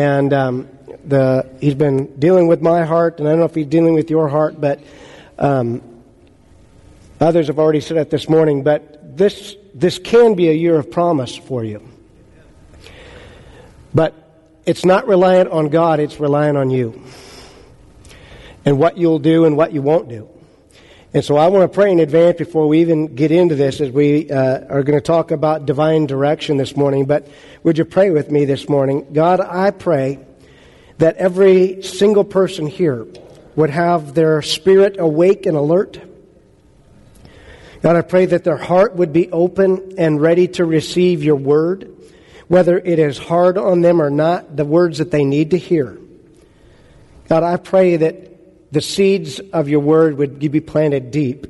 And um, the, he's been dealing with my heart, and I don't know if he's dealing with your heart, but um, others have already said it this morning. But this, this can be a year of promise for you. But it's not reliant on God, it's reliant on you. And what you'll do and what you won't do. And so I want to pray in advance before we even get into this as we uh, are going to talk about divine direction this morning. But would you pray with me this morning? God, I pray that every single person here would have their spirit awake and alert. God, I pray that their heart would be open and ready to receive your word, whether it is hard on them or not, the words that they need to hear. God, I pray that the seeds of your word would be planted deep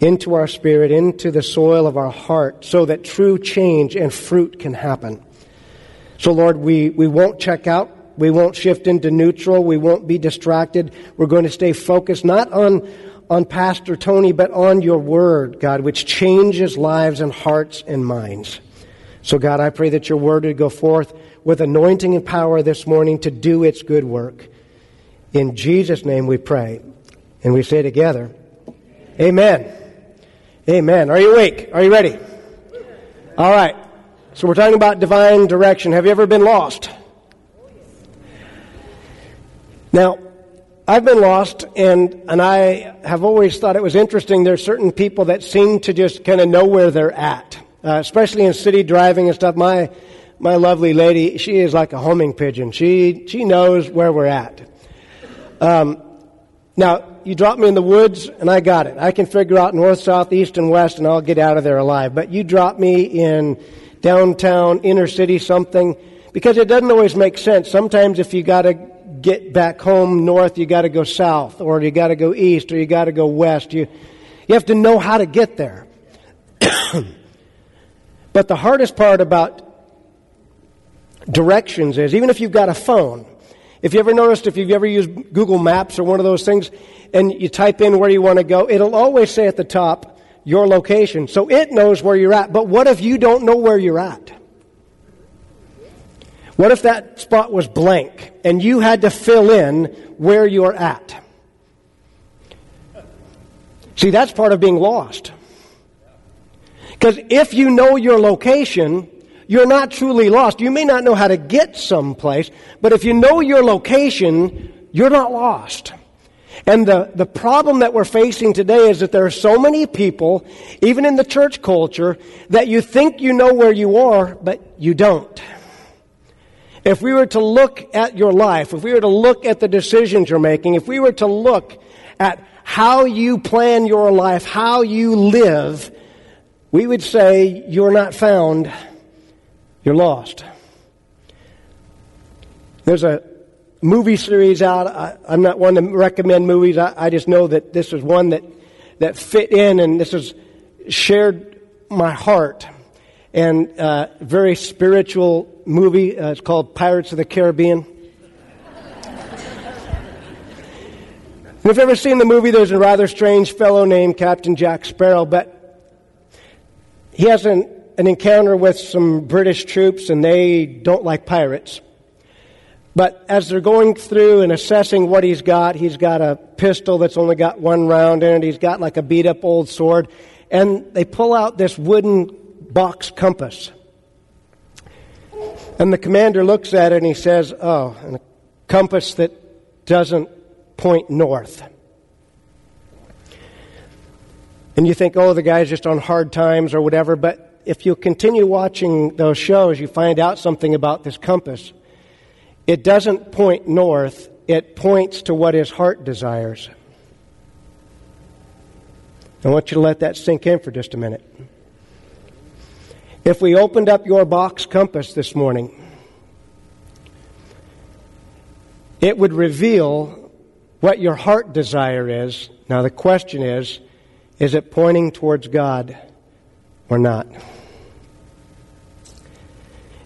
into our spirit, into the soil of our heart, so that true change and fruit can happen. So, Lord, we, we won't check out. We won't shift into neutral. We won't be distracted. We're going to stay focused not on, on Pastor Tony, but on your word, God, which changes lives and hearts and minds. So, God, I pray that your word would go forth with anointing and power this morning to do its good work. In Jesus' name we pray. And we say together, Amen. Amen. Are you awake? Are you ready? All right. So we're talking about divine direction. Have you ever been lost? Now, I've been lost, and, and I have always thought it was interesting. There's certain people that seem to just kind of know where they're at, uh, especially in city driving and stuff. My, my lovely lady, she is like a homing pigeon. She, she knows where we're at. Um, now, you drop me in the woods, and I got it. I can figure out north, south, east, and west, and I'll get out of there alive. But you drop me in downtown, inner city, something, because it doesn't always make sense. Sometimes if you got to get back home north, you got to go south, or you got to go east, or you got to go west. You, you have to know how to get there. but the hardest part about directions is, even if you've got a phone, if you ever noticed, if you've ever used Google Maps or one of those things, and you type in where you want to go, it'll always say at the top your location. So it knows where you're at. But what if you don't know where you're at? What if that spot was blank and you had to fill in where you're at? See, that's part of being lost. Because if you know your location, you're not truly lost. You may not know how to get someplace, but if you know your location, you're not lost. And the, the problem that we're facing today is that there are so many people, even in the church culture, that you think you know where you are, but you don't. If we were to look at your life, if we were to look at the decisions you're making, if we were to look at how you plan your life, how you live, we would say you're not found you're lost. There's a movie series out. I, am not one to recommend movies. I, I, just know that this is one that, that fit in and this has shared my heart. And uh, very spiritual movie. Uh, it's called Pirates of the Caribbean. if you've ever seen the movie, there's a rather strange fellow named Captain Jack Sparrow, but he has an an encounter with some British troops, and they don't like pirates. But as they're going through and assessing what he's got, he's got a pistol that's only got one round in it. He's got like a beat up old sword. And they pull out this wooden box compass. And the commander looks at it and he says, Oh, a compass that doesn't point north. And you think, oh, the guy's just on hard times or whatever, but if you continue watching those shows, you find out something about this compass. It doesn't point north, it points to what his heart desires. I want you to let that sink in for just a minute. If we opened up your box compass this morning, it would reveal what your heart desire is. Now, the question is is it pointing towards God? or not.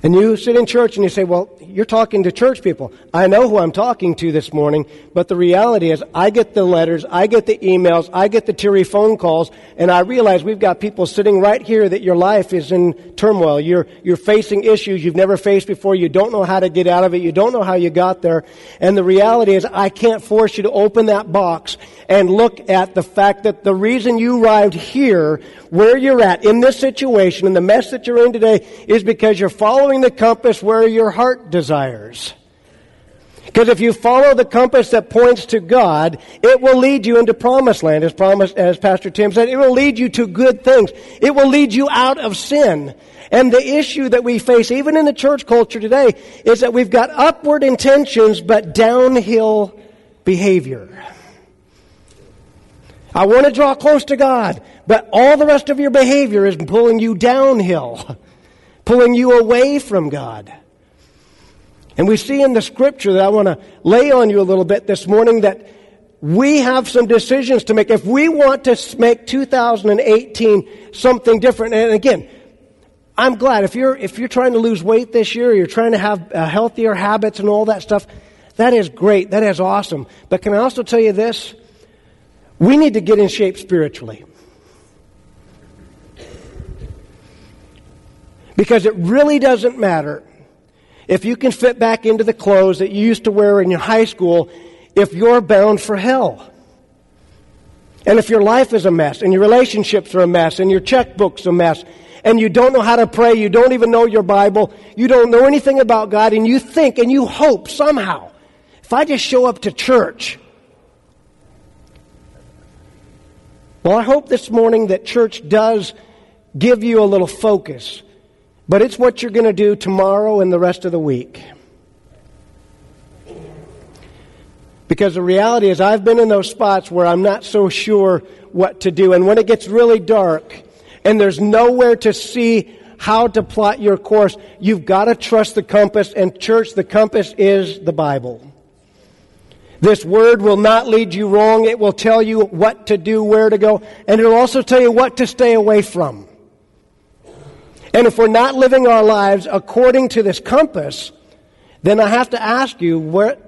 And you sit in church and you say, well, you're talking to church people. I know who I'm talking to this morning, but the reality is I get the letters, I get the emails, I get the teary phone calls, and I realize we've got people sitting right here that your life is in turmoil. You're, you're facing issues you've never faced before. You don't know how to get out of it. You don't know how you got there. And the reality is I can't force you to open that box and look at the fact that the reason you arrived here, where you're at, in this situation, and the mess that you're in today, is because you're following following the compass where your heart desires. Because if you follow the compass that points to God, it will lead you into promised land, as promised, as Pastor Tim said. It will lead you to good things. It will lead you out of sin. And the issue that we face, even in the church culture today, is that we've got upward intentions, but downhill behavior. I want to draw close to God, but all the rest of your behavior is pulling you downhill pulling you away from God. And we see in the scripture that I want to lay on you a little bit this morning that we have some decisions to make. If we want to make 2018 something different, and again, I'm glad if you're if you're trying to lose weight this year, you're trying to have uh, healthier habits and all that stuff. That is great. That is awesome. But can I also tell you this? We need to get in shape spiritually. Because it really doesn't matter if you can fit back into the clothes that you used to wear in your high school if you're bound for hell. And if your life is a mess, and your relationships are a mess, and your checkbook's a mess, and you don't know how to pray, you don't even know your Bible, you don't know anything about God, and you think and you hope somehow, if I just show up to church, well, I hope this morning that church does give you a little focus but it's what you're going to do tomorrow and the rest of the week. Because the reality is, I've been in those spots where I'm not so sure what to do. And when it gets really dark and there's nowhere to see how to plot your course, you've got to trust the compass. And, church, the compass is the Bible. This word will not lead you wrong. It will tell you what to do, where to go, and it'll also tell you what to stay away from. And if we're not living our lives according to this compass, then I have to ask you, what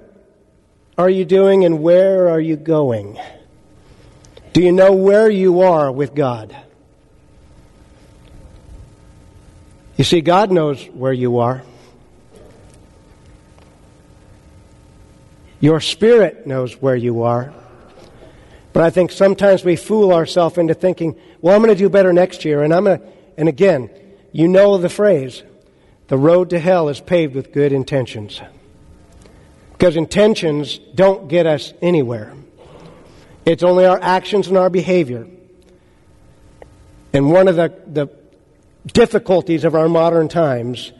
are you doing and where are you going? Do you know where you are with God? You see, God knows where you are. Your spirit knows where you are. But I think sometimes we fool ourselves into thinking, well, I'm going to do better next year. And I'm going to, and again, you know the phrase the road to hell is paved with good intentions. Because intentions don't get us anywhere. It's only our actions and our behavior. And one of the, the difficulties of our modern times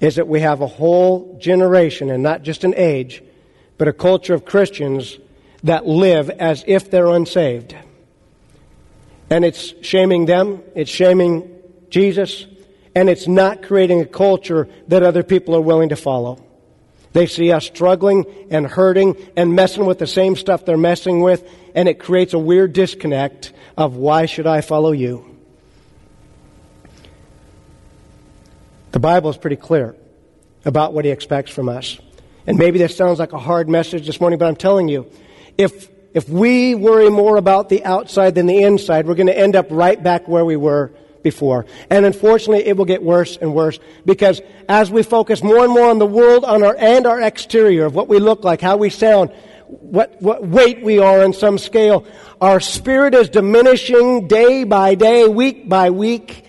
is that we have a whole generation, and not just an age, but a culture of Christians that live as if they're unsaved. And it's shaming them, it's shaming Jesus, and it's not creating a culture that other people are willing to follow. They see us struggling and hurting and messing with the same stuff they're messing with, and it creates a weird disconnect of why should I follow you? The Bible is pretty clear about what he expects from us. And maybe this sounds like a hard message this morning, but I'm telling you, if, if we worry more about the outside than the inside, we're going to end up right back where we were before. And unfortunately, it will get worse and worse because as we focus more and more on the world on our, and our exterior of what we look like, how we sound, what, what weight we are on some scale, our spirit is diminishing day by day, week by week.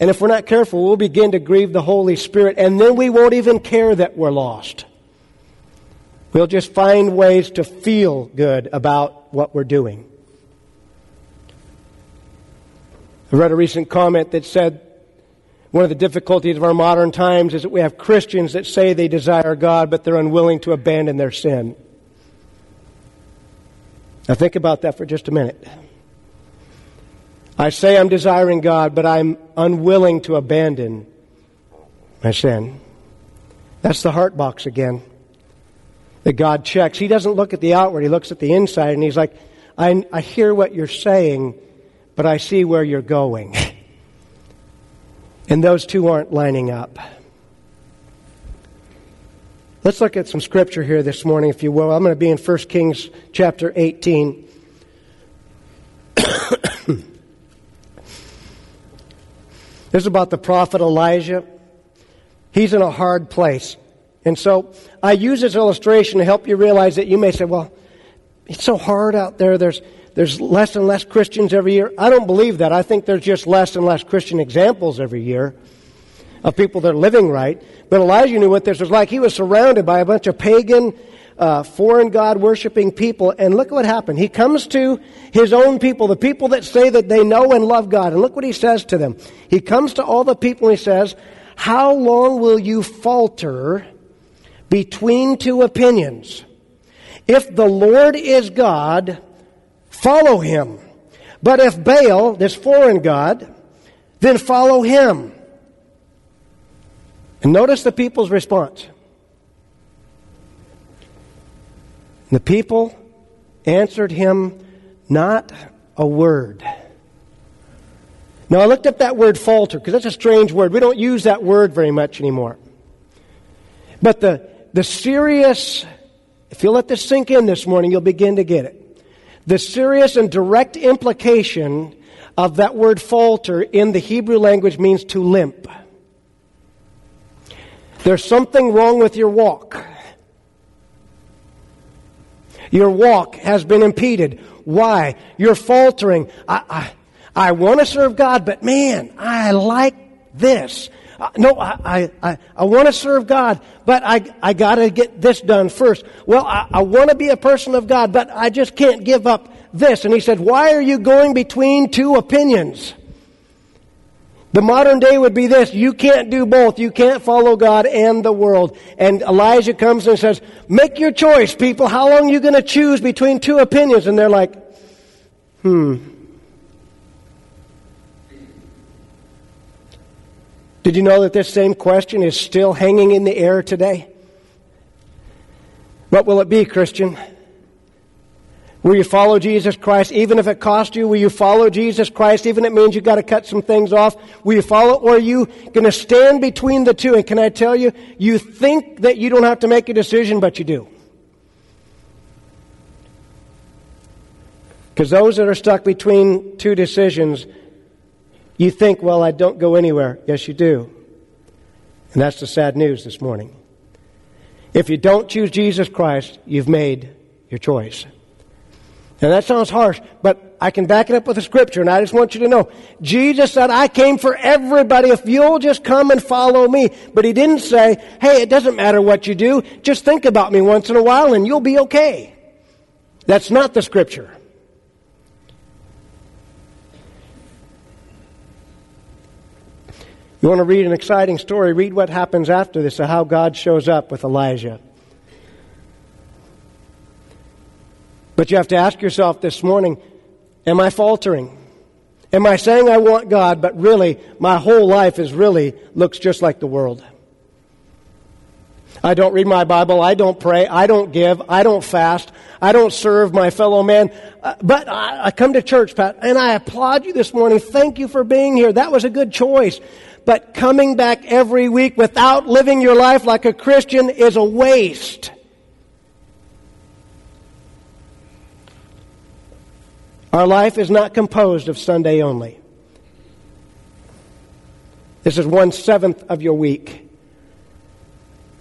And if we're not careful, we'll begin to grieve the Holy Spirit, and then we won't even care that we're lost. We'll just find ways to feel good about what we're doing. I read a recent comment that said one of the difficulties of our modern times is that we have Christians that say they desire God, but they're unwilling to abandon their sin. Now, think about that for just a minute. I say I'm desiring God, but I'm unwilling to abandon my sin. That's the heart box again that God checks. He doesn't look at the outward, He looks at the inside, and He's like, I, I hear what you're saying, but I see where you're going. And those two aren't lining up. Let's look at some scripture here this morning, if you will. I'm going to be in 1 Kings chapter 18. this is about the prophet Elijah. He's in a hard place. And so I use this illustration to help you realize that you may say, well, it's so hard out there. There's, there's less and less Christians every year. I don't believe that. I think there's just less and less Christian examples every year of people that are living right. But Elijah knew what this was like. He was surrounded by a bunch of pagan, uh, foreign God worshiping people. And look what happened. He comes to his own people, the people that say that they know and love God. And look what he says to them. He comes to all the people and he says, How long will you falter between two opinions? If the Lord is God, follow him. But if Baal, this foreign God, then follow him. And notice the people's response. The people answered him not a word. Now, I looked up that word falter because that's a strange word. We don't use that word very much anymore. But the, the serious, if you let this sink in this morning, you'll begin to get it. The serious and direct implication of that word falter in the Hebrew language means to limp. There's something wrong with your walk. Your walk has been impeded. Why? You're faltering. I, I, I want to serve God, but man, I like this. No, I, I, I want to serve God, but I, I got to get this done first. Well, I, I want to be a person of God, but I just can't give up this. And he said, Why are you going between two opinions? The modern day would be this you can't do both. You can't follow God and the world. And Elijah comes and says, Make your choice, people. How long are you going to choose between two opinions? And they're like, Hmm. Did you know that this same question is still hanging in the air today? What will it be, Christian? Will you follow Jesus Christ even if it costs you? Will you follow Jesus Christ even if it means you've got to cut some things off? Will you follow or are you going to stand between the two? And can I tell you, you think that you don't have to make a decision, but you do. Because those that are stuck between two decisions, you think, well, I don't go anywhere. Yes, you do. And that's the sad news this morning. If you don't choose Jesus Christ, you've made your choice. And that sounds harsh, but I can back it up with a scripture, and I just want you to know. Jesus said, I came for everybody if you'll just come and follow me. But he didn't say, hey, it doesn't matter what you do, just think about me once in a while and you'll be okay. That's not the scripture. You want to read an exciting story? Read what happens after this, of how God shows up with Elijah. But you have to ask yourself this morning Am I faltering? Am I saying I want God, but really my whole life is really looks just like the world? I don't read my Bible. I don't pray. I don't give. I don't fast. I don't serve my fellow man. Uh, but I, I come to church, Pat, and I applaud you this morning. Thank you for being here. That was a good choice. But coming back every week without living your life like a Christian is a waste. Our life is not composed of Sunday only. This is one seventh of your week.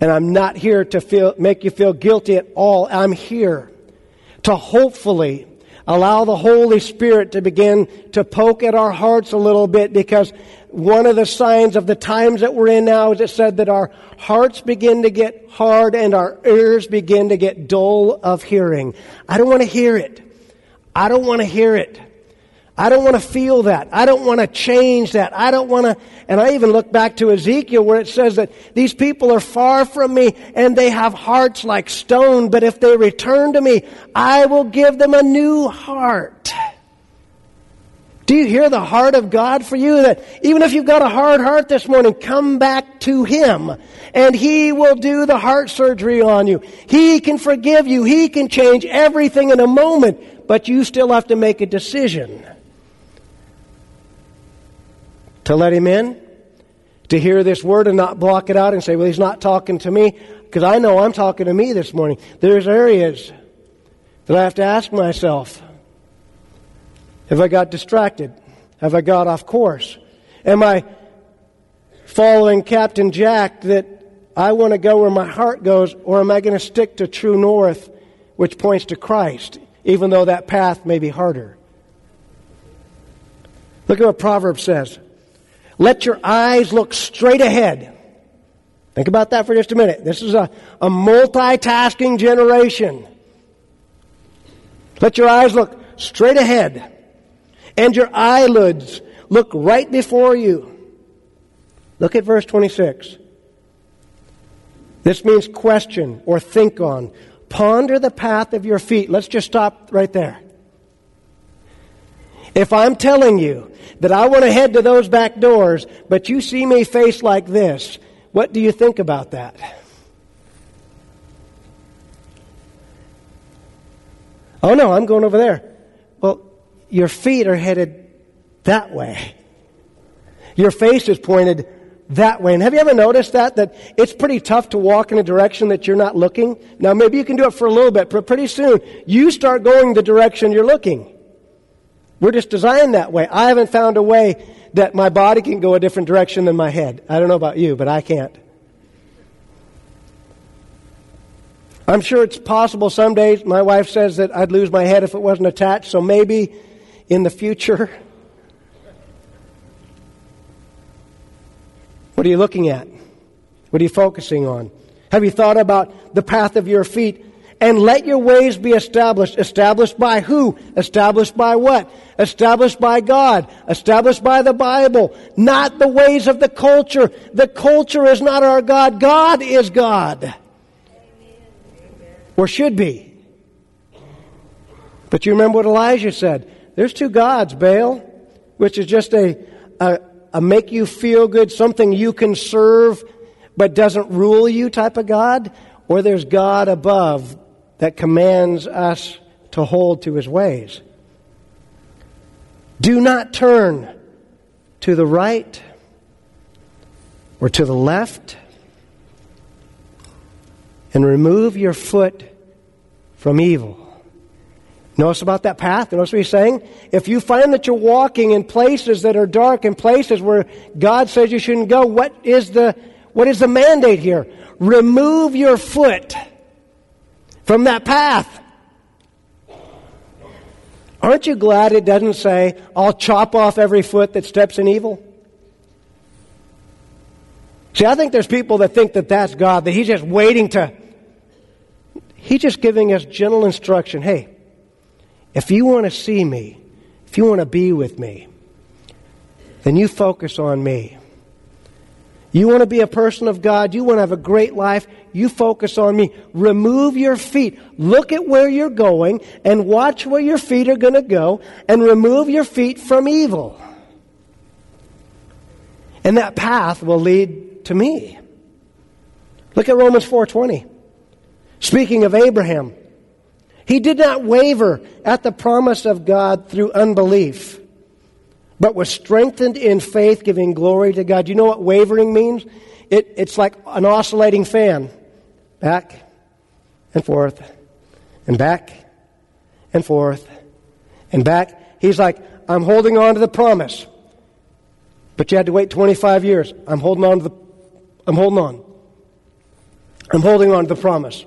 And I'm not here to feel, make you feel guilty at all. I'm here to hopefully allow the Holy Spirit to begin to poke at our hearts a little bit because one of the signs of the times that we're in now is it said that our hearts begin to get hard and our ears begin to get dull of hearing. I don't want to hear it. I don't want to hear it. I don't want to feel that. I don't want to change that. I don't want to, and I even look back to Ezekiel where it says that these people are far from me and they have hearts like stone, but if they return to me, I will give them a new heart. Do you hear the heart of God for you? That even if you've got a hard heart this morning, come back to Him and He will do the heart surgery on you. He can forgive you. He can change everything in a moment but you still have to make a decision to let him in, to hear this word and not block it out and say, well, he's not talking to me, because I know I'm talking to me this morning. There's areas that I have to ask myself Have I got distracted? Have I got off course? Am I following Captain Jack that I want to go where my heart goes, or am I going to stick to true north, which points to Christ, even though that path may be harder? Look at what Proverbs says. Let your eyes look straight ahead. Think about that for just a minute. This is a, a multitasking generation. Let your eyes look straight ahead and your eyelids look right before you. Look at verse 26. This means question or think on. Ponder the path of your feet. Let's just stop right there. If I'm telling you that I want to head to those back doors, but you see me face like this, what do you think about that? Oh no, I'm going over there. Your feet are headed that way. Your face is pointed that way. And have you ever noticed that? That it's pretty tough to walk in a direction that you're not looking. Now maybe you can do it for a little bit, but pretty soon you start going the direction you're looking. We're just designed that way. I haven't found a way that my body can go a different direction than my head. I don't know about you, but I can't. I'm sure it's possible some days. My wife says that I'd lose my head if it wasn't attached, so maybe in the future. What are you looking at? What are you focusing on? Have you thought about the path of your feet? And let your ways be established. Established by who? Established by what? Established by God. Established by the Bible. Not the ways of the culture. The culture is not our God. God is God. Or should be. But you remember what Elijah said. There's two gods, Baal, which is just a, a, a make you feel good, something you can serve but doesn't rule you type of God, or there's God above that commands us to hold to his ways. Do not turn to the right or to the left and remove your foot from evil. Notice about that path. Notice what he's saying. If you find that you're walking in places that are dark, in places where God says you shouldn't go, what is the, what is the mandate here? Remove your foot from that path. Aren't you glad it doesn't say, I'll chop off every foot that steps in evil? See, I think there's people that think that that's God, that He's just waiting to. He's just giving us gentle instruction. Hey, if you want to see me, if you want to be with me, then you focus on me. You want to be a person of God, you want to have a great life, you focus on me. Remove your feet. Look at where you're going and watch where your feet are going to go and remove your feet from evil. And that path will lead to me. Look at Romans 4:20. Speaking of Abraham, he did not waver at the promise of God through unbelief, but was strengthened in faith, giving glory to God. You know what wavering means? It, it's like an oscillating fan. Back and forth, and back and forth, and back. He's like, I'm holding on to the promise. But you had to wait 25 years. I'm holding on to the, I'm holding on. I'm holding on to the promise.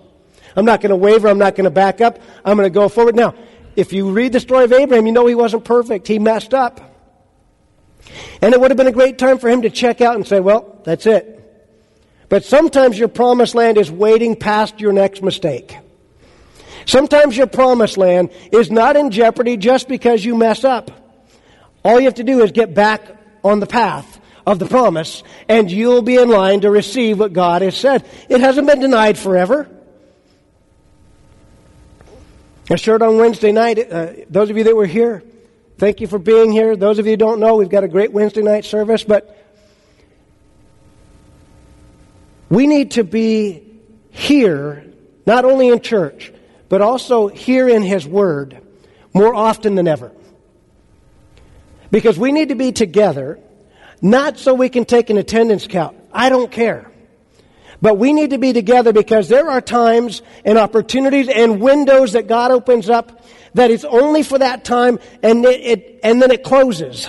I'm not going to waver. I'm not going to back up. I'm going to go forward. Now, if you read the story of Abraham, you know he wasn't perfect. He messed up. And it would have been a great time for him to check out and say, well, that's it. But sometimes your promised land is waiting past your next mistake. Sometimes your promised land is not in jeopardy just because you mess up. All you have to do is get back on the path of the promise, and you'll be in line to receive what God has said. It hasn't been denied forever. I shared on Wednesday night, uh, those of you that were here, thank you for being here. Those of you who don't know, we've got a great Wednesday night service, but we need to be here, not only in church, but also here in His Word more often than ever. Because we need to be together, Not so we can take an attendance count. I don't care. But we need to be together because there are times and opportunities and windows that God opens up that it's only for that time and it, it, and then it closes.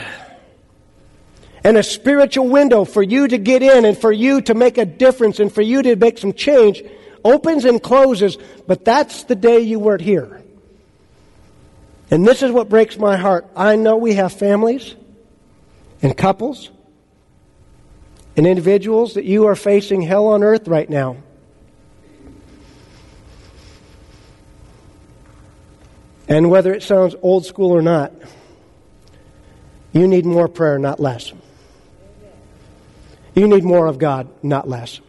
And a spiritual window for you to get in and for you to make a difference and for you to make some change opens and closes, but that's the day you weren't here. And this is what breaks my heart. I know we have families and couples and individuals that you are facing hell on earth right now. And whether it sounds old school or not, you need more prayer, not less. You need more of God, not less.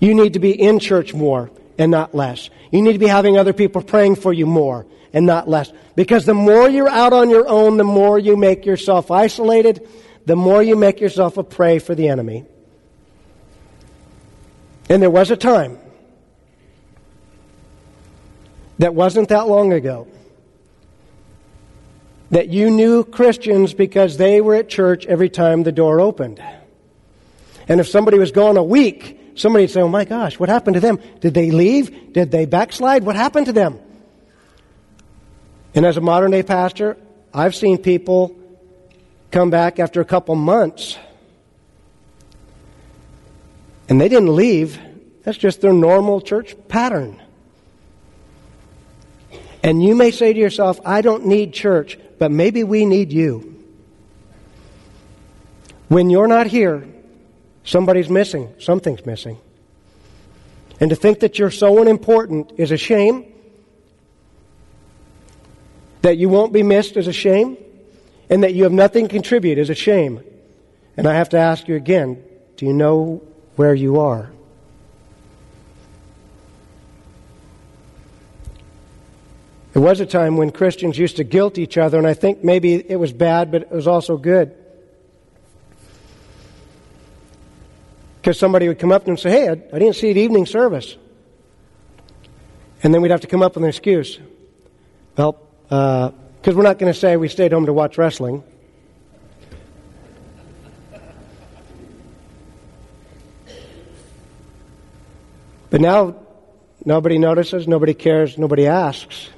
You need to be in church more and not less. You need to be having other people praying for you more and not less. Because the more you're out on your own, the more you make yourself isolated, the more you make yourself a prey for the enemy. And there was a time that wasn't that long ago that you knew Christians because they were at church every time the door opened. And if somebody was gone a week, somebody would say, Oh my gosh, what happened to them? Did they leave? Did they backslide? What happened to them? And as a modern day pastor, I've seen people come back after a couple months and they didn't leave. That's just their normal church pattern. And you may say to yourself, I don't need church, but maybe we need you. When you're not here, somebody's missing, something's missing. And to think that you're so unimportant is a shame. That you won't be missed is a shame. And that you have nothing to contribute is a shame. And I have to ask you again do you know where you are? There was a time when Christians used to guilt each other, and I think maybe it was bad, but it was also good. Because somebody would come up to them and say, Hey, I, I didn't see the evening service. And then we'd have to come up with an excuse. Well, uh, because we're not going to say we stayed home to watch wrestling. But now, nobody notices, nobody cares, nobody asks.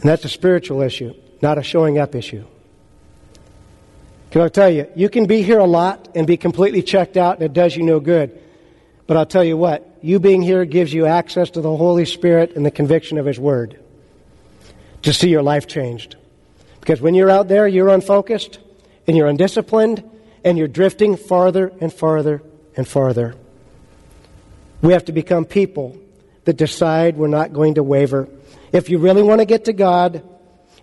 And that's a spiritual issue, not a showing up issue. Can I tell you, you can be here a lot and be completely checked out and it does you no good. But I'll tell you what, you being here gives you access to the Holy Spirit and the conviction of His Word to see your life changed. Because when you're out there, you're unfocused and you're undisciplined and you're drifting farther and farther and farther. We have to become people that decide we're not going to waver if you really want to get to God,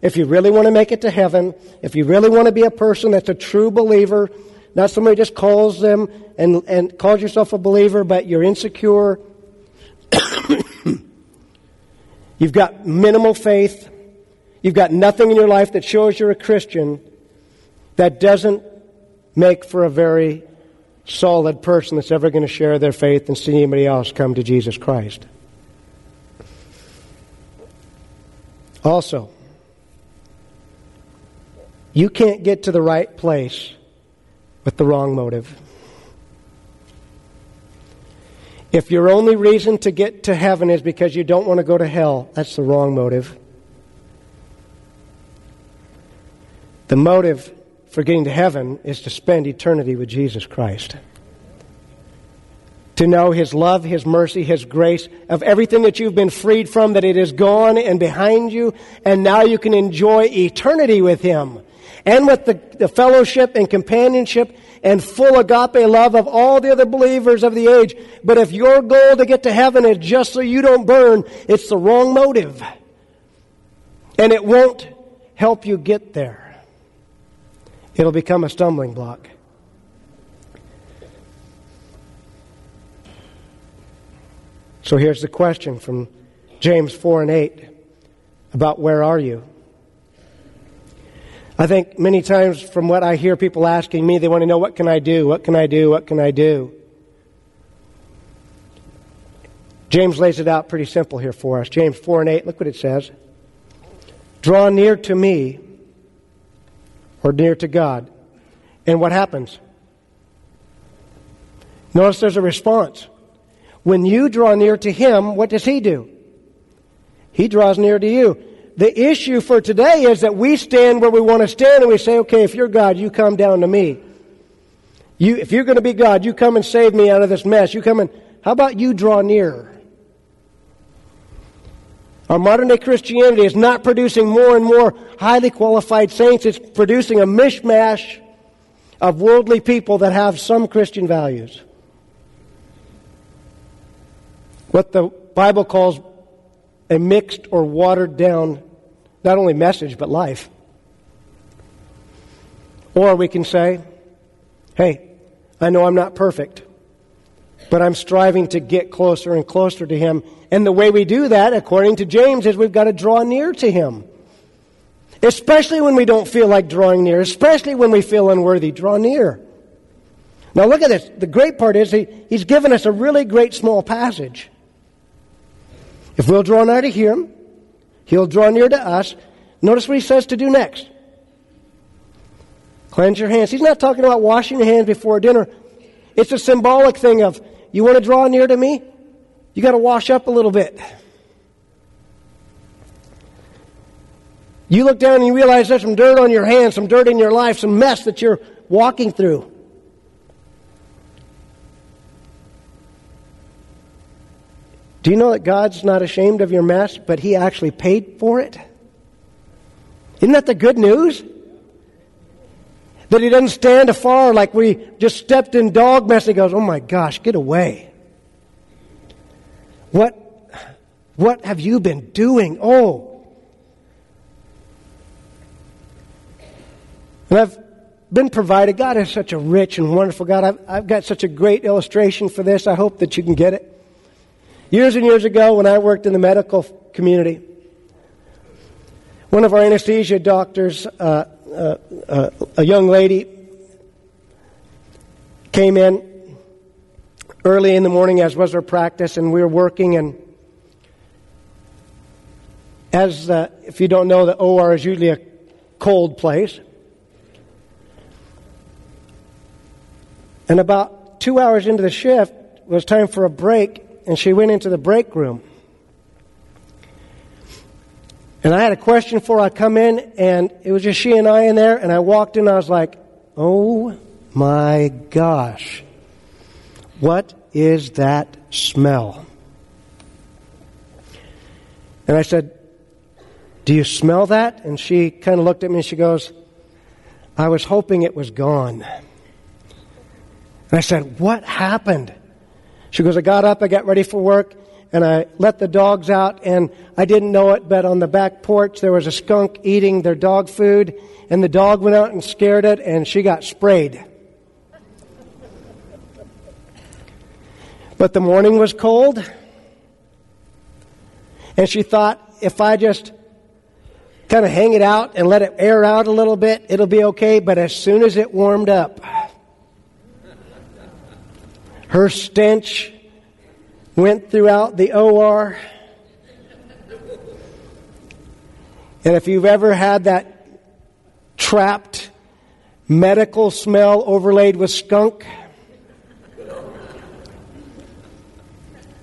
if you really want to make it to heaven, if you really want to be a person that's a true believer, not somebody just calls them and, and calls yourself a believer, but you're insecure. You've got minimal faith. You've got nothing in your life that shows you're a Christian. That doesn't make for a very solid person that's ever going to share their faith and see anybody else come to Jesus Christ. Also, you can't get to the right place with the wrong motive. If your only reason to get to heaven is because you don't want to go to hell, that's the wrong motive. The motive for getting to heaven is to spend eternity with Jesus Christ to know His love, His mercy, His grace, of everything that you've been freed from, that it is gone and behind you, and now you can enjoy eternity with Him. And with the, the fellowship and companionship and full agape love of all the other believers of the age. But if your goal to get to heaven is just so you don't burn, it's the wrong motive. And it won't help you get there. It'll become a stumbling block. So here's the question from James 4 and 8 about where are you? I think many times from what I hear people asking me, they want to know what can I do? What can I do? What can I do? James lays it out pretty simple here for us. James 4 and 8, look what it says. Draw near to me, or near to God. And what happens? Notice there's a response. When you draw near to him, what does he do? He draws near to you. The issue for today is that we stand where we want to stand and we say, okay, if you're God, you come down to me. You, if you're going to be God, you come and save me out of this mess. You come and, how about you draw near? Our modern day Christianity is not producing more and more highly qualified saints. It's producing a mishmash of worldly people that have some Christian values. What the Bible calls a mixed or watered down, not only message, but life. Or we can say, hey, I know I'm not perfect, but I'm striving to get closer and closer to Him. And the way we do that, according to James, is we've got to draw near to Him. Especially when we don't feel like drawing near, especially when we feel unworthy, draw near. Now look at this. The great part is he, He's given us a really great small passage. If we'll draw near to Him, He'll draw near to us. Notice what He says to do next. Cleanse your hands. He's not talking about washing your hands before dinner. It's a symbolic thing of, you want to draw near to me? You got to wash up a little bit. You look down and you realize there's some dirt on your hands, some dirt in your life, some mess that you're walking through. Do you know that God's not ashamed of your mess, but He actually paid for it? Isn't that the good news? That he doesn't stand afar like we just stepped in dog mess. He goes, oh my gosh, get away. What, what have you been doing? Oh. And I've been provided. God is such a rich and wonderful God. I've, I've got such a great illustration for this. I hope that you can get it. Years and years ago, when I worked in the medical community, one of our anesthesia doctors uh, uh, uh, a young lady came in early in the morning, as was her practice, and we were working. And as uh, if you don't know, the OR is usually a cold place. And about two hours into the shift, it was time for a break, and she went into the break room. And I had a question for I come in, and it was just she and I in there, and I walked in, and I was like, oh my gosh, what is that smell? And I said, Do you smell that? And she kind of looked at me and she goes, I was hoping it was gone. And I said, What happened? She goes, I got up, I got ready for work, and I let the dogs out, and I didn't know it, but on the back porch there was a skunk eating their dog food, and the dog went out and scared it, and she got sprayed. But the morning was cold, and she thought if I just kind of hang it out and let it air out a little bit, it'll be okay. But as soon as it warmed up, her stench went throughout the OR. And if you've ever had that trapped medical smell overlaid with skunk,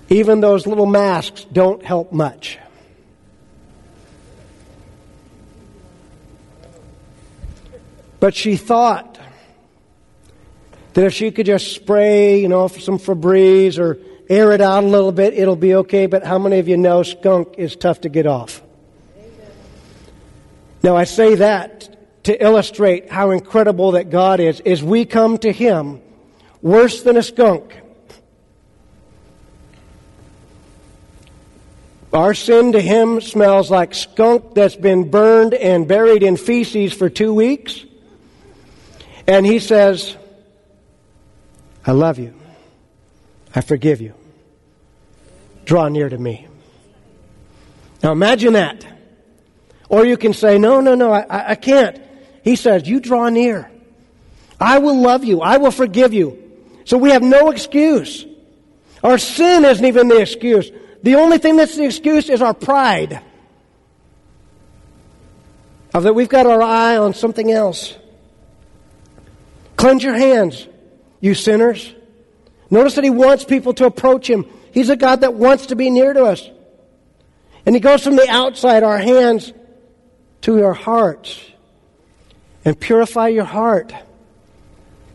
even those little masks don't help much. But she thought that if she could just spray, you know, some Febreze or air it out a little bit, it'll be okay. But how many of you know skunk is tough to get off? Now, I say that to illustrate how incredible that God is. Is we come to Him worse than a skunk. Our sin to Him smells like skunk that's been burned and buried in feces for two weeks. And He says, I love you. I forgive you draw near to me. Now imagine that. Or you can say, no, no, no, I, I can't. He says, you draw near. I will love you. I will forgive you. So we have no excuse. Our sin isn't even the excuse. The only thing that's the excuse is our pride. Of that we've got our eye on something else. Cleanse your hands, you sinners. Notice that he wants people to approach him. He's a God that wants to be near to us. And he goes from the outside, our hands, to your hearts. And purify your heart.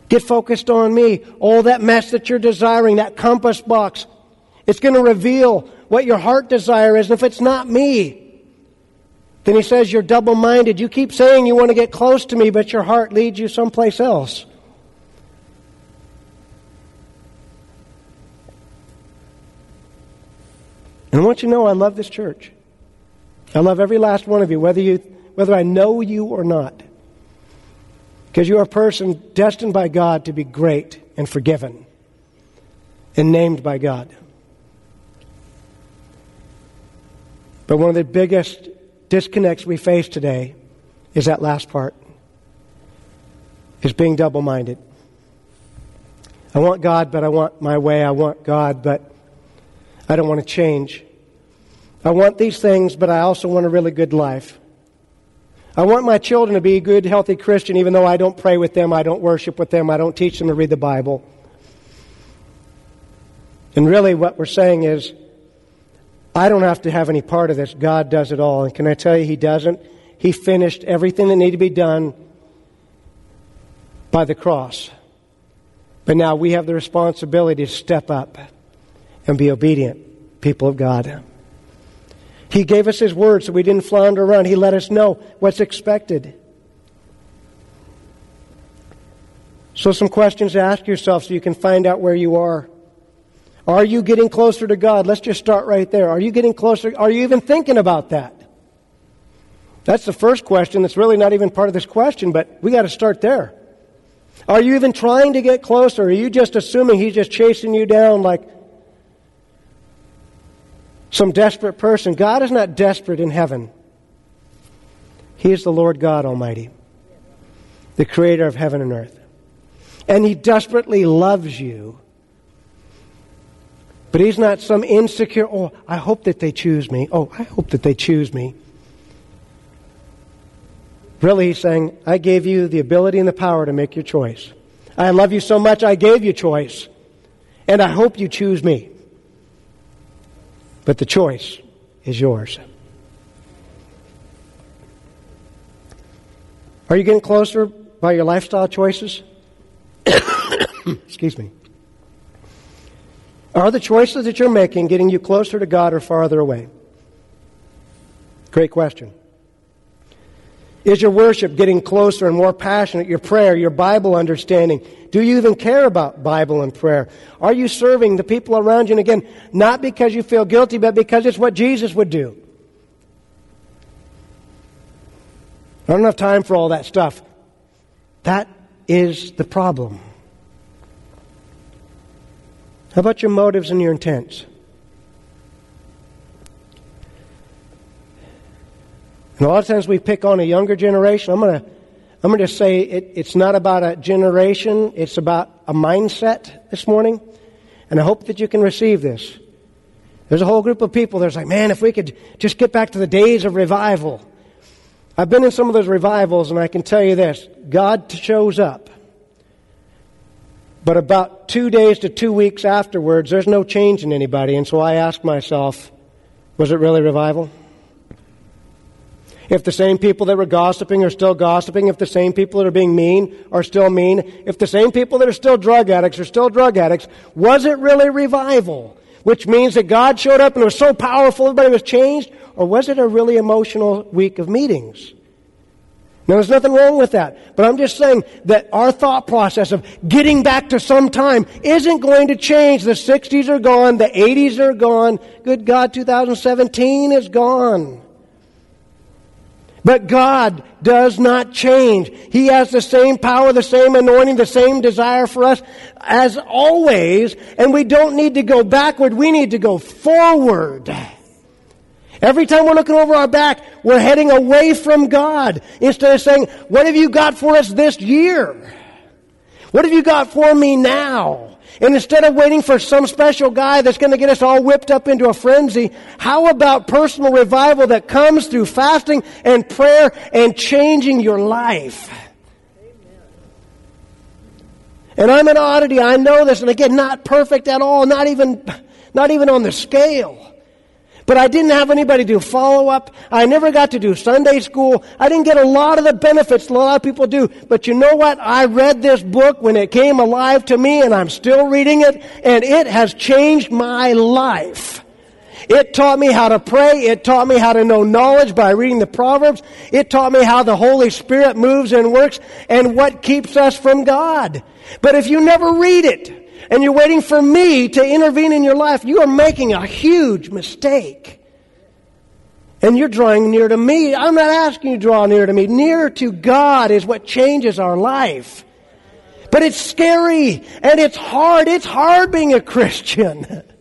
Get focused on me. All that mess that you're desiring, that compass box, it's going to reveal what your heart desire is. And if it's not me, then he says you're double minded. You keep saying you want to get close to me, but your heart leads you someplace else. And I want you to know I love this church. I love every last one of you, whether, you, whether I know you or not. Because you're a person destined by God to be great and forgiven and named by God. But one of the biggest disconnects we face today is that last part is being double minded. I want God, but I want my way. I want God, but I don't want to change. I want these things, but I also want a really good life. I want my children to be a good, healthy Christian, even though I don't pray with them, I don't worship with them, I don't teach them to read the Bible. And really, what we're saying is, I don't have to have any part of this. God does it all. And can I tell you, He doesn't? He finished everything that needed to be done by the cross. But now we have the responsibility to step up and be obedient people of God. He gave us His word so we didn't flounder around. He let us know what's expected. So, some questions to ask yourself so you can find out where you are. Are you getting closer to God? Let's just start right there. Are you getting closer? Are you even thinking about that? That's the first question that's really not even part of this question, but we got to start there. Are you even trying to get closer? Are you just assuming He's just chasing you down like some desperate person? God is not desperate in heaven. He is the Lord God Almighty, the creator of heaven and earth. And He desperately loves you but he's not some insecure, oh, I hope that they choose me. Oh, I hope that they choose me. Really, he's saying, I gave you the ability and the power to make your choice. I love you so much, I gave you choice. And I hope you choose me. But the choice is yours. Are you getting closer by your lifestyle choices? Excuse me. Are the choices that you're making getting you closer to God or farther away? Great question. Is your worship getting closer and more passionate? Your prayer, your Bible understanding? Do you even care about Bible and prayer? Are you serving the people around you? And again, not because you feel guilty, but because it's what Jesus would do. I don't have time for all that stuff. That is the problem. How about your motives and your intents? And a lot of times we pick on a younger generation. I'm going to I'm going to say it, it's not about a generation, it's about a mindset this morning. And I hope that you can receive this. There's a whole group of people that's like, man, if we could just get back to the days of revival. I've been in some of those revivals, and I can tell you this God shows up. But about two days to two weeks afterwards, there's no change in anybody. And so I asked myself, was it really revival? If the same people that were gossiping are still gossiping, if the same people that are being mean are still mean, if the same people that are still drug addicts are still drug addicts, was it really revival? Which means that God showed up and it was so powerful, everybody was changed? Or was it a really emotional week of meetings? Now, there's nothing wrong with that. But I'm just saying that our thought process of getting back to some time isn't going to change. The 60s are gone. The 80s are gone. Good God, 2017 is gone. But God does not change. He has the same power, the same anointing, the same desire for us as always. And we don't need to go backward. We need to go forward. Every time we're looking over our back, we're heading away from God instead of saying, What have you got for us this year? What have you got for me now? And instead of waiting for some special guy that's going to get us all whipped up into a frenzy, how about personal revival that comes through fasting and prayer and changing your life? And I'm an oddity. I know this. And again, not perfect at all. Not even, not even on the scale. But I didn't have anybody do follow up. I never got to do Sunday school. I didn't get a lot of the benefits a lot of people do. But you know what? I read this book when it came alive to me and I'm still reading it and it has changed my life. It taught me how to pray. It taught me how to know knowledge by reading the Proverbs. It taught me how the Holy Spirit moves and works and what keeps us from God. But if you never read it, and you're waiting for me to intervene in your life, you are making a huge mistake. And you're drawing near to me. I'm not asking you to draw near to me. Near to God is what changes our life. But it's scary and it's hard. It's hard being a Christian.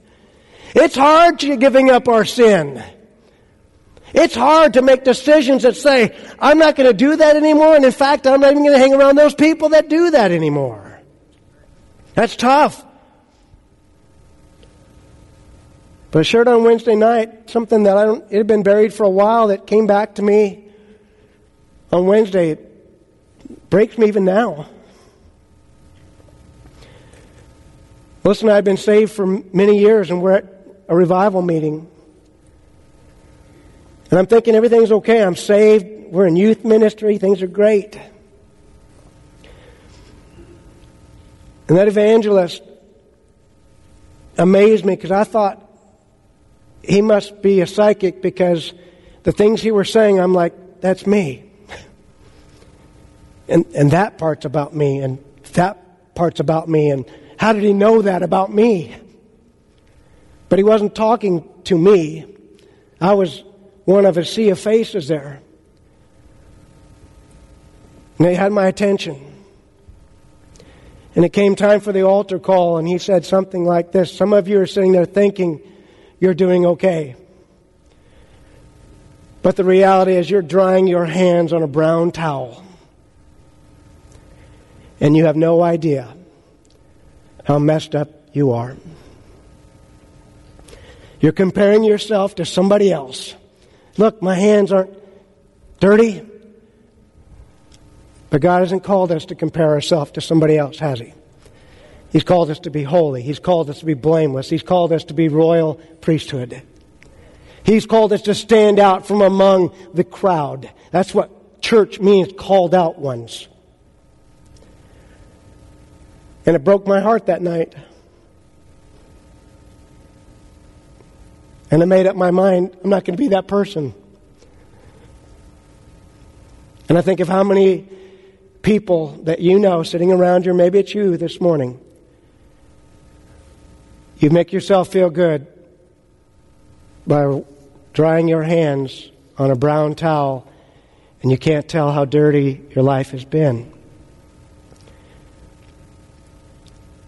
It's hard giving up our sin. It's hard to make decisions that say, I'm not going to do that anymore. And in fact, I'm not even going to hang around those people that do that anymore. That's tough. But I shared on Wednesday night something that I don't, it had been buried for a while that came back to me on Wednesday. It breaks me even now. Listen, I've been saved for many years, and we're at a revival meeting. And I'm thinking everything's okay. I'm saved. We're in youth ministry. Things are great. And that evangelist amazed me because I thought he must be a psychic because the things he was saying, I'm like, that's me. And, and that part's about me, and that part's about me, and how did he know that about me? But he wasn't talking to me. I was one of a sea of faces there. And they had my attention. And it came time for the altar call, and he said something like this Some of you are sitting there thinking you're doing okay. But the reality is, you're drying your hands on a brown towel. And you have no idea how messed up you are. You're comparing yourself to somebody else. Look, my hands aren't dirty. But God hasn't called us to compare ourselves to somebody else, has He? He's called us to be holy. He's called us to be blameless. He's called us to be royal priesthood. He's called us to stand out from among the crowd. That's what church means, called out ones. And it broke my heart that night. And I made up my mind I'm not going to be that person. And I think of how many people that you know sitting around you, maybe it's you this morning. You make yourself feel good by drying your hands on a brown towel, and you can't tell how dirty your life has been.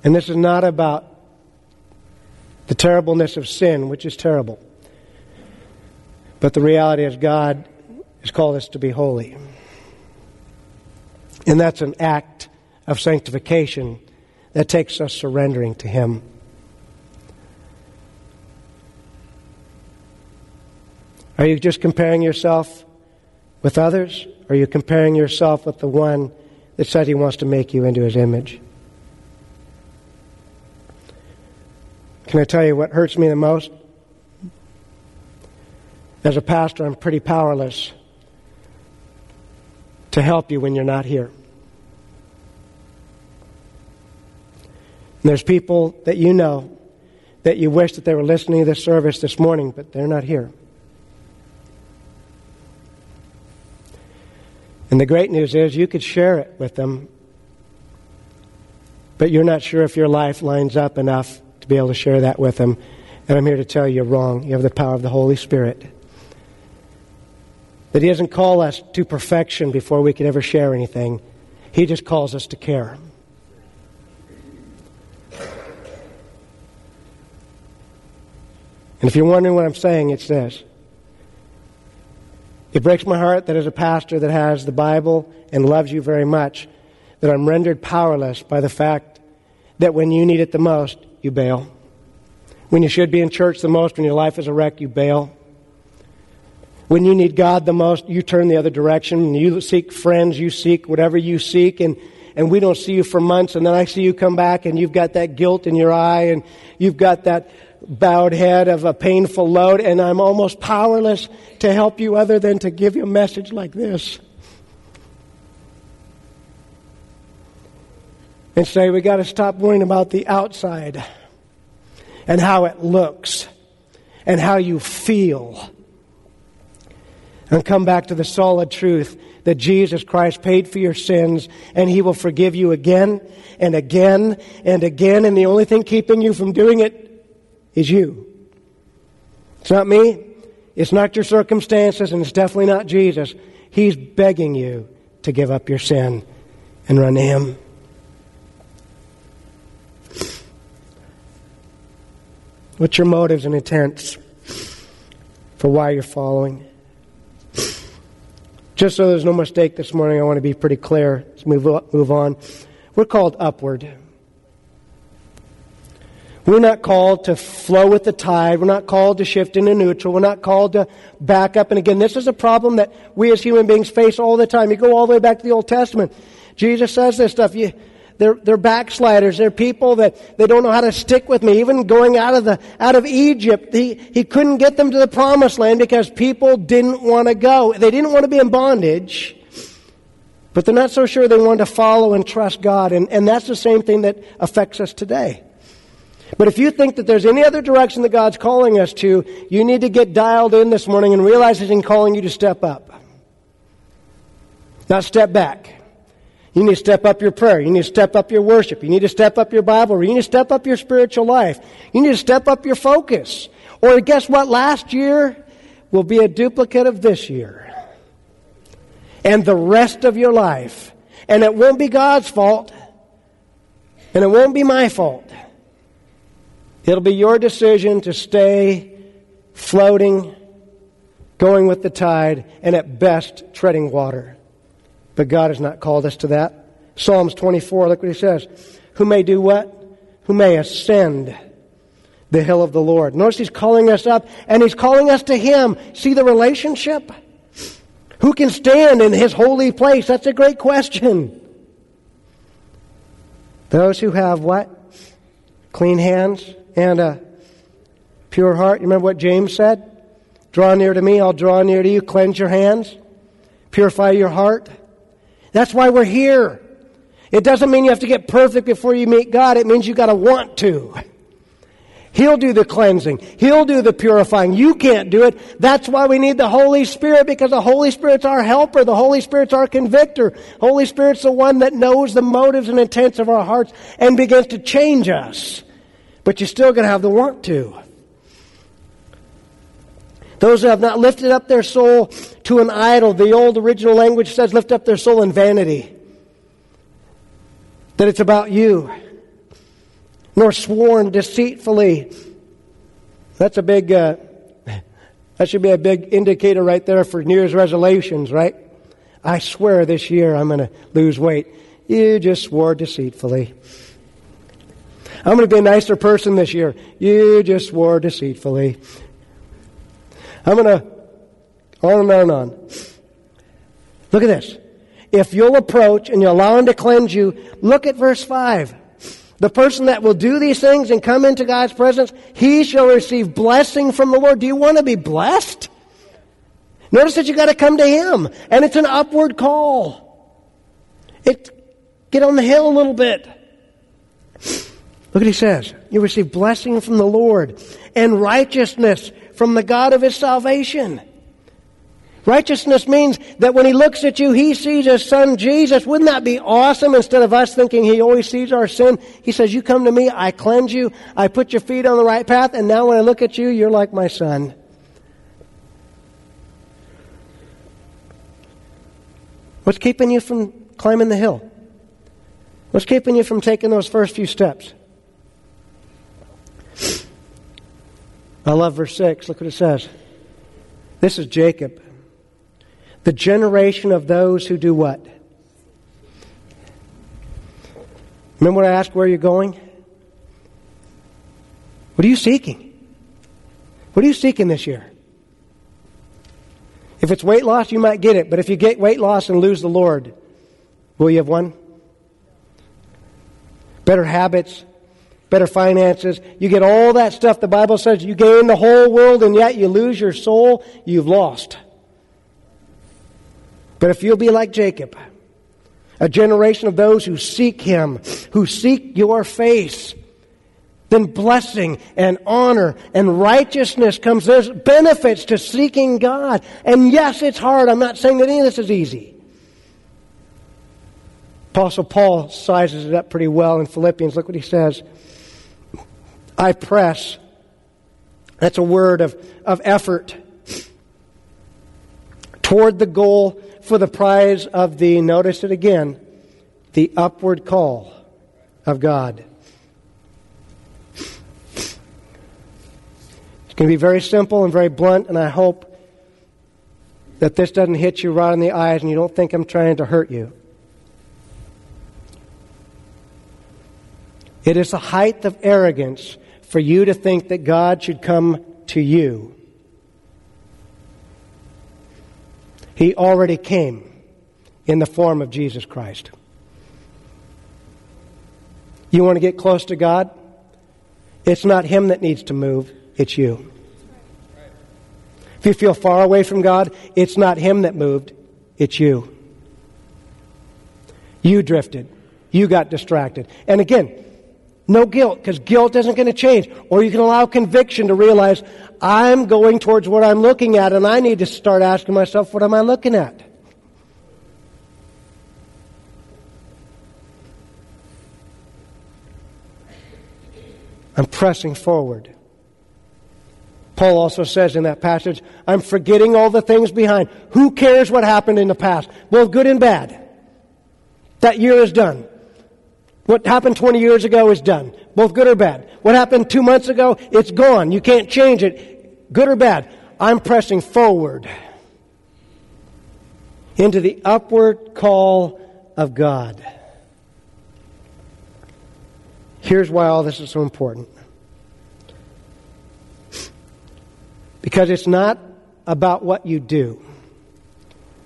And this is not about the terribleness of sin, which is terrible. But the reality is, God has called us to be holy. And that's an act of sanctification that takes us surrendering to Him. Are you just comparing yourself with others? Or are you comparing yourself with the one that said He wants to make you into His image? Can I tell you what hurts me the most? As a pastor, I'm pretty powerless to help you when you're not here. And there's people that you know that you wish that they were listening to this service this morning, but they're not here. And the great news is you could share it with them, but you're not sure if your life lines up enough to be able to share that with them. And I'm here to tell you you're wrong. You have the power of the Holy Spirit. That He doesn't call us to perfection before we can ever share anything, He just calls us to care. And if you're wondering what I'm saying, it's this. It breaks my heart that as a pastor that has the Bible and loves you very much, that I'm rendered powerless by the fact that when you need it the most, you bail. When you should be in church the most, when your life is a wreck, you bail. When you need God the most, you turn the other direction. You seek friends, you seek whatever you seek, and, and we don't see you for months, and then I see you come back and you've got that guilt in your eye and you've got that bowed head of a painful load, and I'm almost powerless to help you other than to give you a message like this. And say, we got to stop worrying about the outside and how it looks and how you feel. And come back to the solid truth that Jesus Christ paid for your sins and He will forgive you again and again and again. And the only thing keeping you from doing it is you. It's not me. It's not your circumstances, and it's definitely not Jesus. He's begging you to give up your sin and run to Him. What's your motives and intents for why you're following? Just so there's no mistake this morning, I want to be pretty clear. Let's move, move on. We're called upward. We're not called to flow with the tide. We're not called to shift into neutral. We're not called to back up. And again, this is a problem that we as human beings face all the time. You go all the way back to the Old Testament. Jesus says this stuff. You, they're, they're backsliders. They're people that they don't know how to stick with me. Even going out of the, out of Egypt, he, he couldn't get them to the promised land because people didn't want to go. They didn't want to be in bondage. But they're not so sure they want to follow and trust God. And, and that's the same thing that affects us today. But if you think that there's any other direction that God's calling us to, you need to get dialed in this morning and realize He's calling you to step up. Not step back. You need to step up your prayer. You need to step up your worship. You need to step up your Bible. You need to step up your spiritual life. You need to step up your focus. Or guess what? Last year will be a duplicate of this year. And the rest of your life. And it won't be God's fault. And it won't be my fault. It'll be your decision to stay floating, going with the tide, and at best treading water. But God has not called us to that. Psalms 24, look what he says. Who may do what? Who may ascend the hill of the Lord. Notice he's calling us up, and he's calling us to him. See the relationship? Who can stand in his holy place? That's a great question. Those who have what? Clean hands and a pure heart. You remember what James said? Draw near to me, I'll draw near to you. Cleanse your hands, purify your heart. That's why we're here. It doesn't mean you have to get perfect before you meet God. It means you got to want to. He'll do the cleansing. He'll do the purifying. You can't do it. That's why we need the Holy Spirit because the Holy Spirit's our helper. The Holy Spirit's our convictor. Holy Spirit's the one that knows the motives and intents of our hearts and begins to change us but you're still going to have the want to. Those who have not lifted up their soul to an idol, the old original language says lift up their soul in vanity. That it's about you. Nor sworn deceitfully. That's a big, uh, that should be a big indicator right there for New Year's resolutions, right? I swear this year I'm going to lose weight. You just swore deceitfully. I'm going to be a nicer person this year. You just swore deceitfully. I'm going to, on and on and on. Look at this. If you'll approach and you allow Him to cleanse you, look at verse 5. The person that will do these things and come into God's presence, he shall receive blessing from the Lord. Do you want to be blessed? Notice that you got to come to Him, and it's an upward call. It, get on the hill a little bit. Look what he says. You receive blessing from the Lord and righteousness from the God of his salvation. Righteousness means that when he looks at you, he sees his son Jesus. Wouldn't that be awesome? Instead of us thinking he always sees our sin, he says, You come to me, I cleanse you, I put your feet on the right path, and now when I look at you, you're like my son. What's keeping you from climbing the hill? What's keeping you from taking those first few steps? I love verse 6. Look what it says. This is Jacob. The generation of those who do what? Remember what I asked where you're going? What are you seeking? What are you seeking this year? If it's weight loss, you might get it. But if you get weight loss and lose the Lord, will you have won? better habits, better finances. You get all that stuff. The Bible says you gain the whole world and yet you lose your soul, you've lost. But if you'll be like Jacob, a generation of those who seek Him, who seek your face, then blessing and honor and righteousness comes. There's benefits to seeking God. And yes, it's hard. I'm not saying that any of this is easy. Apostle Paul sizes it up pretty well in Philippians. Look what he says. I press. That's a word of, of effort toward the goal for the prize of the, notice it again, the upward call of God. It's going to be very simple and very blunt, and I hope that this doesn't hit you right in the eyes and you don't think I'm trying to hurt you. It is the height of arrogance for you to think that God should come to you. He already came in the form of Jesus Christ. You want to get close to God? It's not Him that needs to move, it's you. If you feel far away from God, it's not Him that moved, it's you. You drifted. You got distracted. And again, no guilt, because guilt isn't going to change. Or you can allow conviction to realize, I'm going towards what I'm looking at, and I need to start asking myself, what am I looking at? I'm pressing forward. Paul also says in that passage, I'm forgetting all the things behind. Who cares what happened in the past? Both good and bad. That year is done. What happened 20 years ago is done, both good or bad. What happened two months ago, it's gone. You can't change it, good or bad. I'm pressing forward into the upward call of God. Here's why all this is so important. Because it's not about what you do.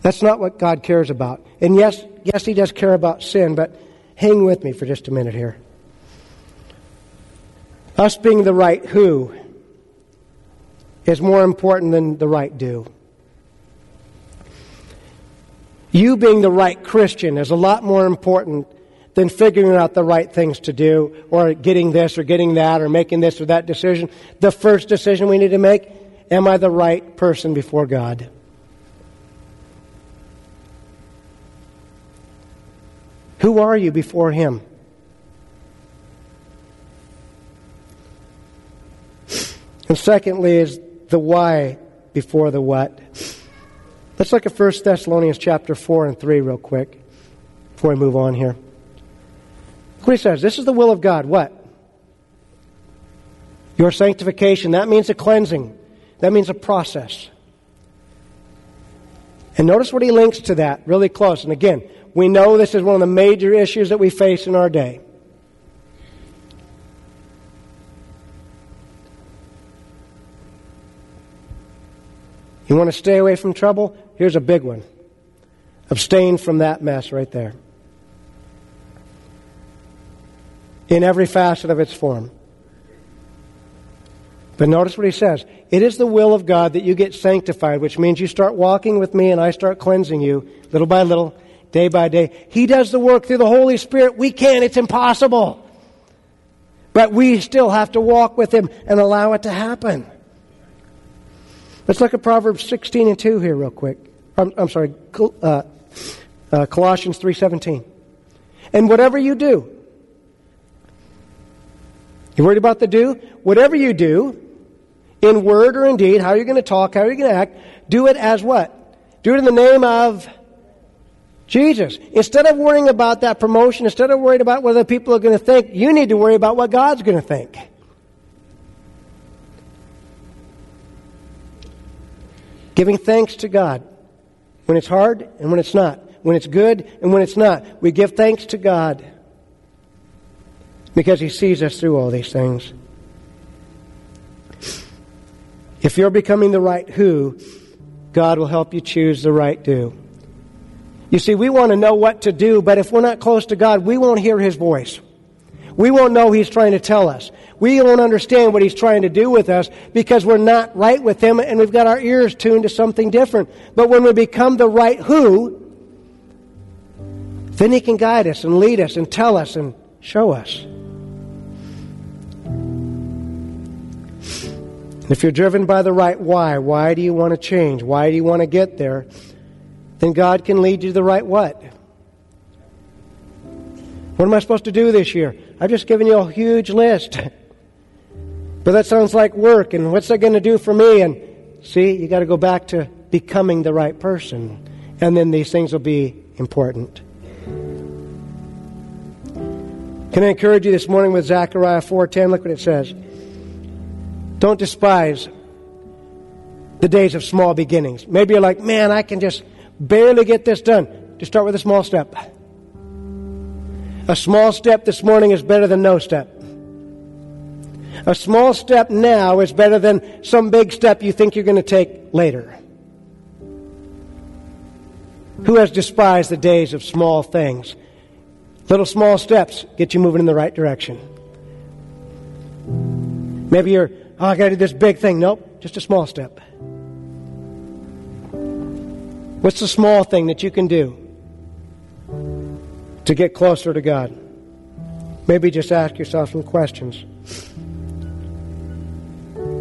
That's not what God cares about. And yes, yes, He does care about sin, but Hang with me for just a minute here. Us being the right who is more important than the right do. You being the right Christian is a lot more important than figuring out the right things to do or getting this or getting that or making this or that decision. The first decision we need to make am I the right person before God? Who are you before Him? And secondly, is the why before the what. Let's look at 1 Thessalonians chapter 4 and 3 real quick before we move on here. What he says. This is the will of God. What? Your sanctification. That means a cleansing. That means a process. And notice what he links to that really close. And again, we know this is one of the major issues that we face in our day. You want to stay away from trouble? Here's a big one. Abstain from that mess right there. In every facet of its form. But notice what he says. It is the will of God that you get sanctified, which means you start walking with me and I start cleansing you little by little day by day. He does the work through the Holy Spirit. We can't. It's impossible. But we still have to walk with Him and allow it to happen. Let's look at Proverbs 16 and 2 here real quick. I'm, I'm sorry, uh, uh, Colossians 3.17. And whatever you do, you worried about the do? Whatever you do, in word or in deed, how are you're going to talk, how are you're going to act, do it as what? Do it in the name of Jesus. Instead of worrying about that promotion, instead of worrying about whether people are going to think, you need to worry about what God's going to think. Giving thanks to God when it's hard and when it's not. When it's good and when it's not. We give thanks to God because He sees us through all these things. If you're becoming the right who, God will help you choose the right do. You see, we want to know what to do, but if we're not close to God, we won't hear His voice. We won't know He's trying to tell us. We won't understand what He's trying to do with us because we're not right with Him and we've got our ears tuned to something different. But when we become the right who, then He can guide us and lead us and tell us and show us. If you're driven by the right why, why do you want to change? Why do you want to get there? Then God can lead you to the right what? What am I supposed to do this year? I've just given you a huge list. But that sounds like work, and what's that going to do for me? And see, you got to go back to becoming the right person, and then these things will be important. Can I encourage you this morning with Zechariah 4:10? Look what it says. Don't despise the days of small beginnings. Maybe you're like, man, I can just barely get this done. Just start with a small step. A small step this morning is better than no step. A small step now is better than some big step you think you're going to take later. Who has despised the days of small things? Little small steps get you moving in the right direction. Maybe you're, oh, I got to do this big thing. Nope, just a small step. What's the small thing that you can do to get closer to God? Maybe just ask yourself some questions.